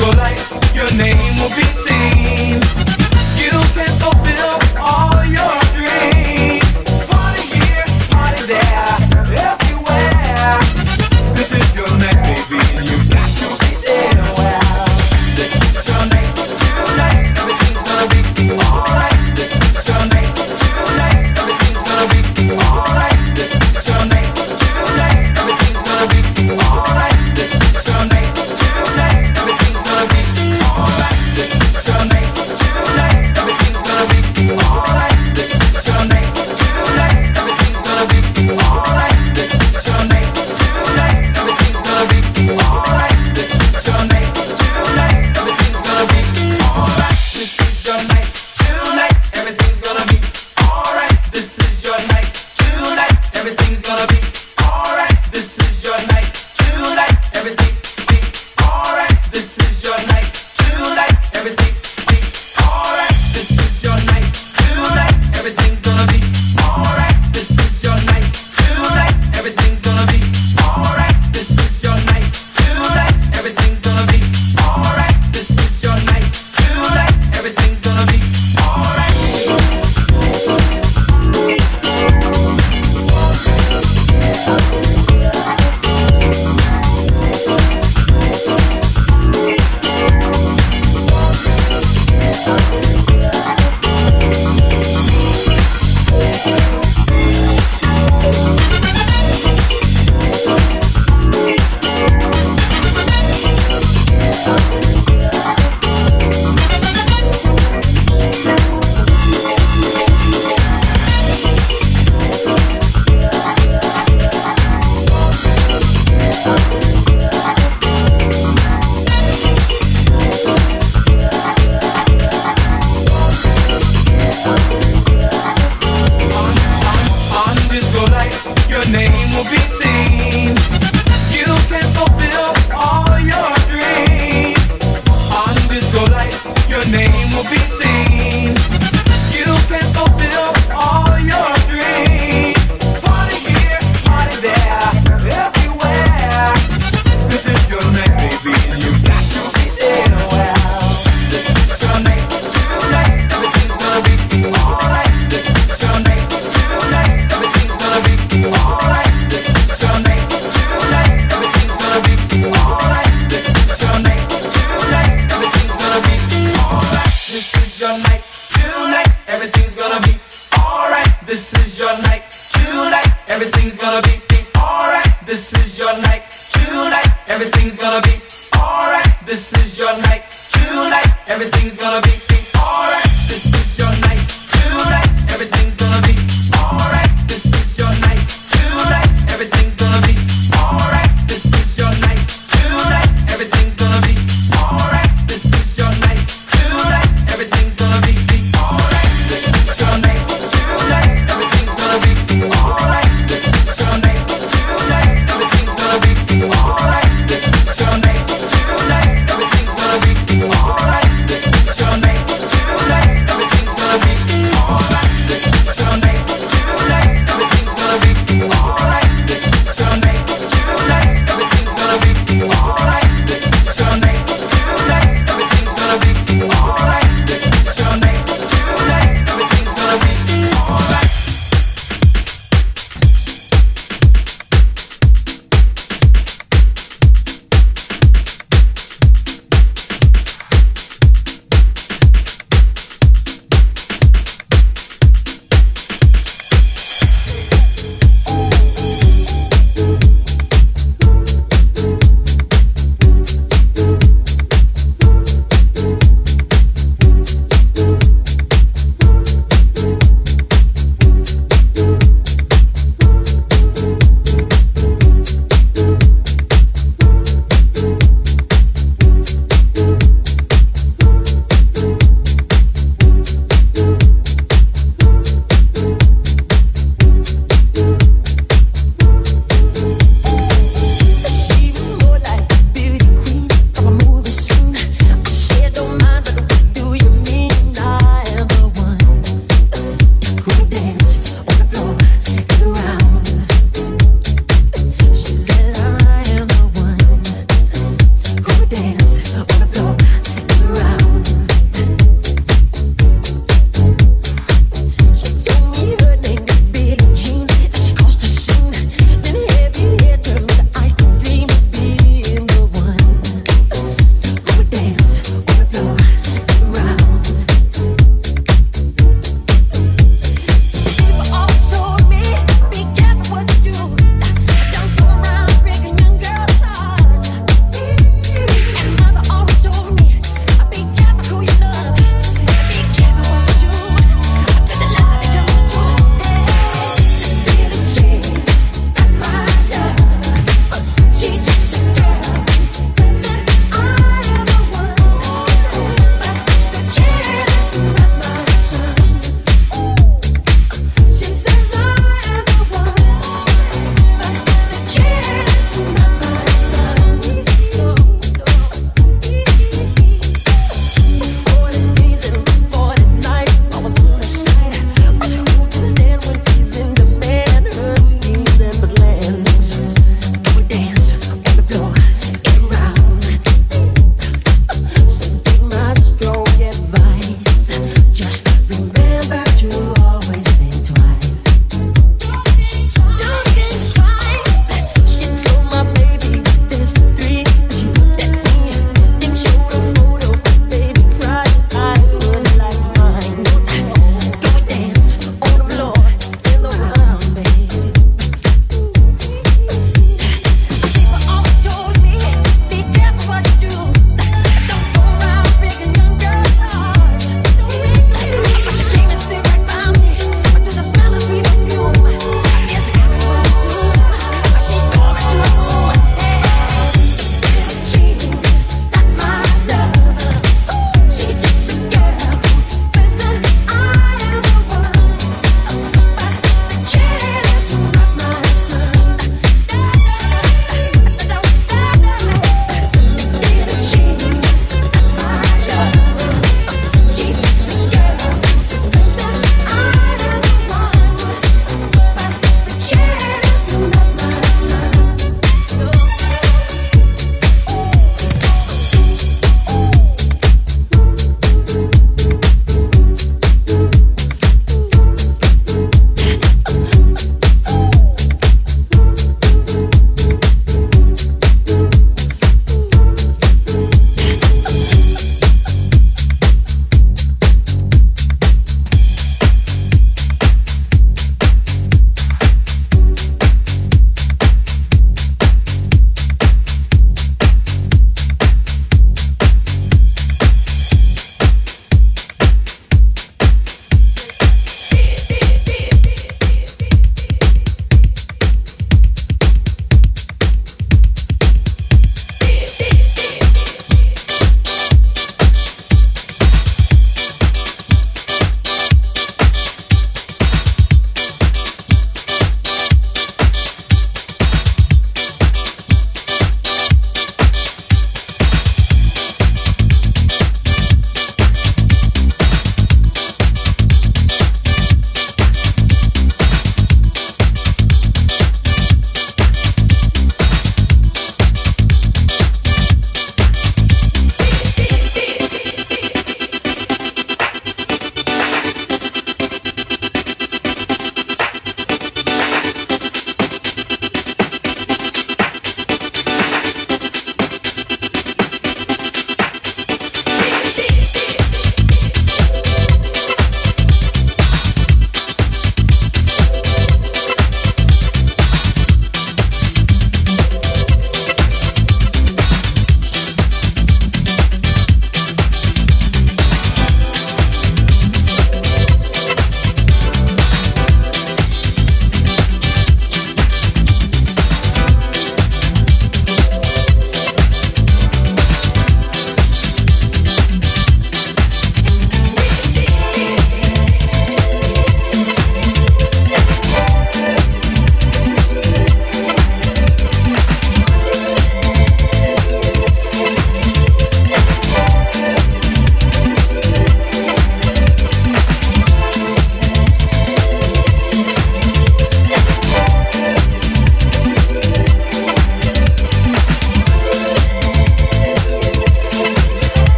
disco lights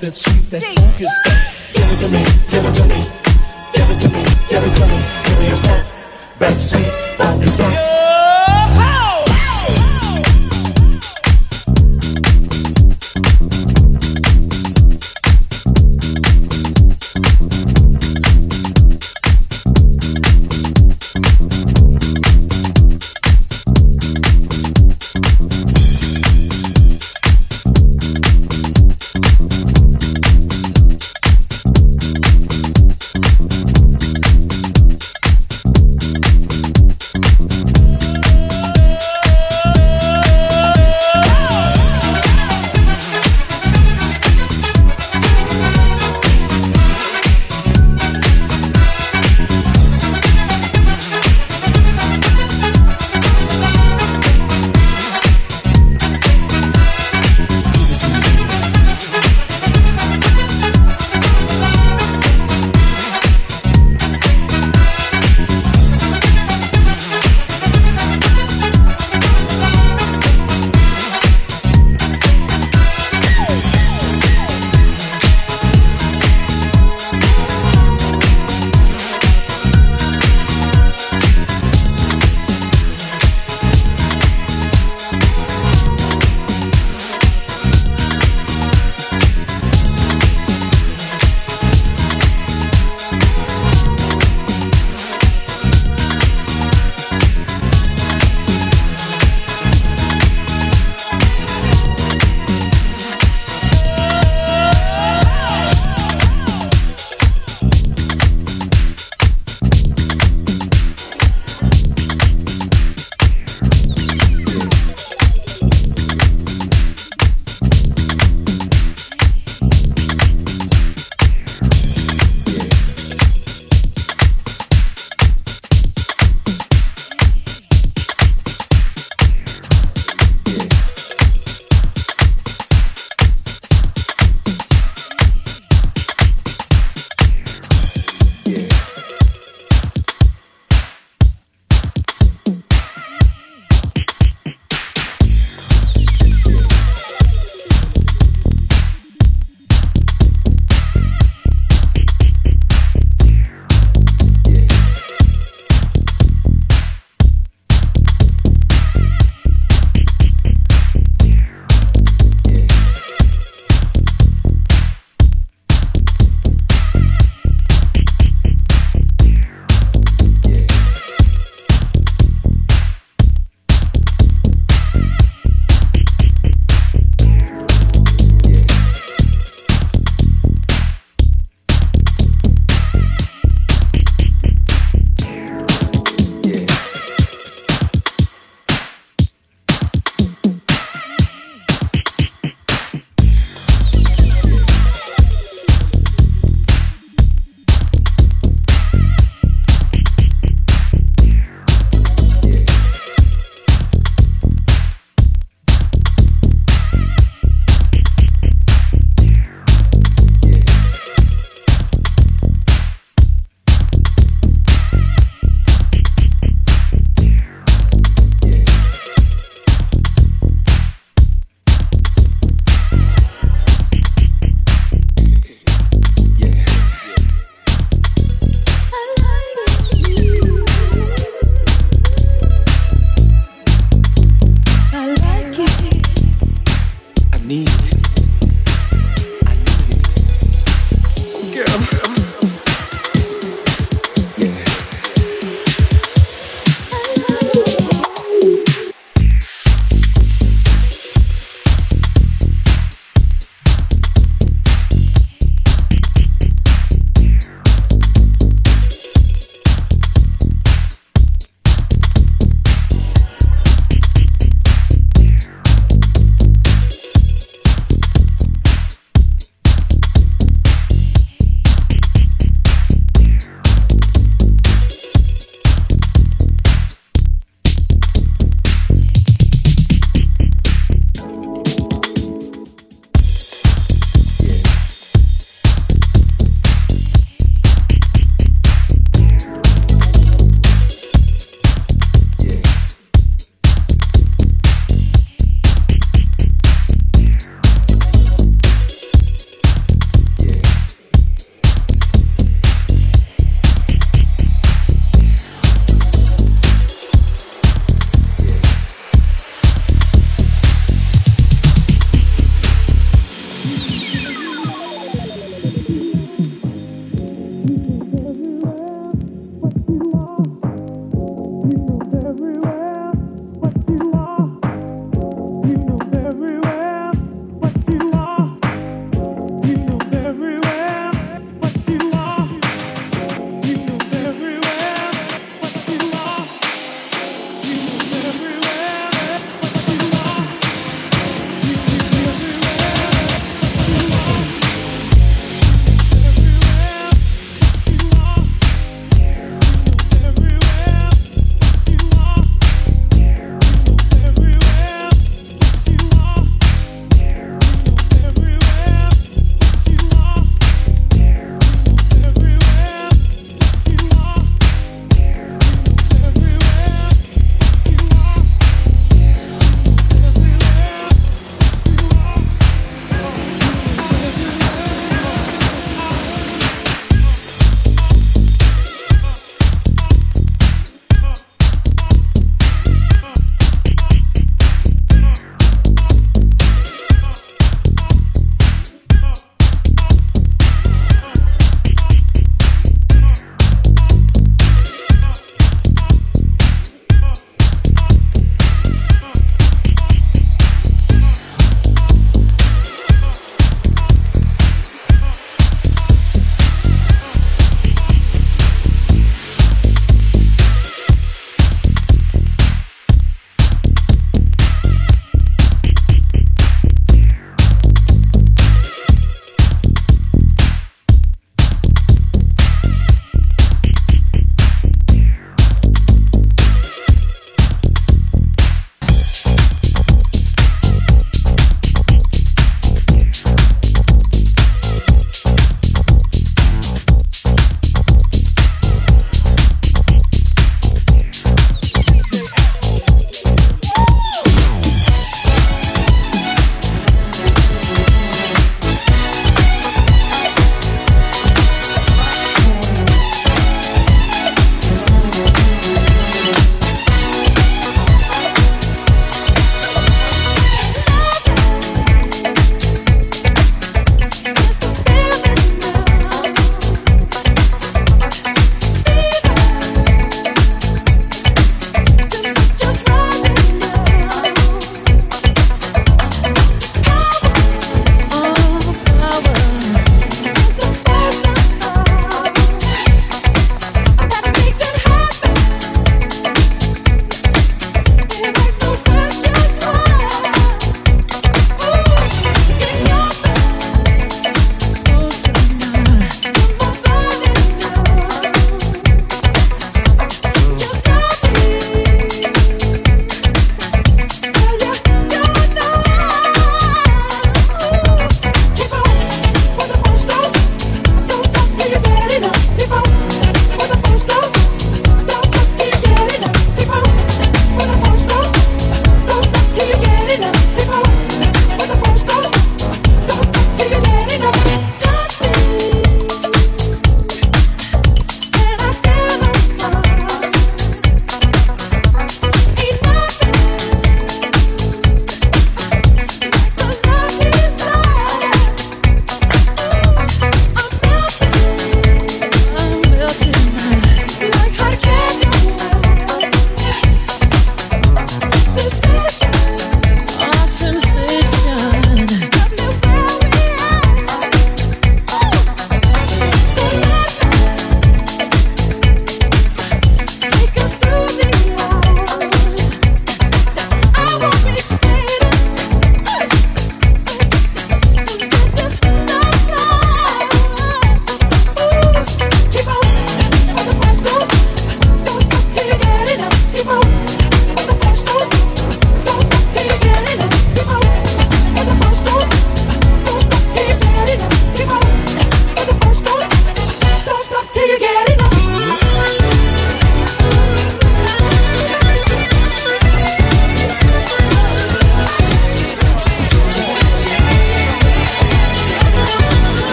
that sweet, that focus, that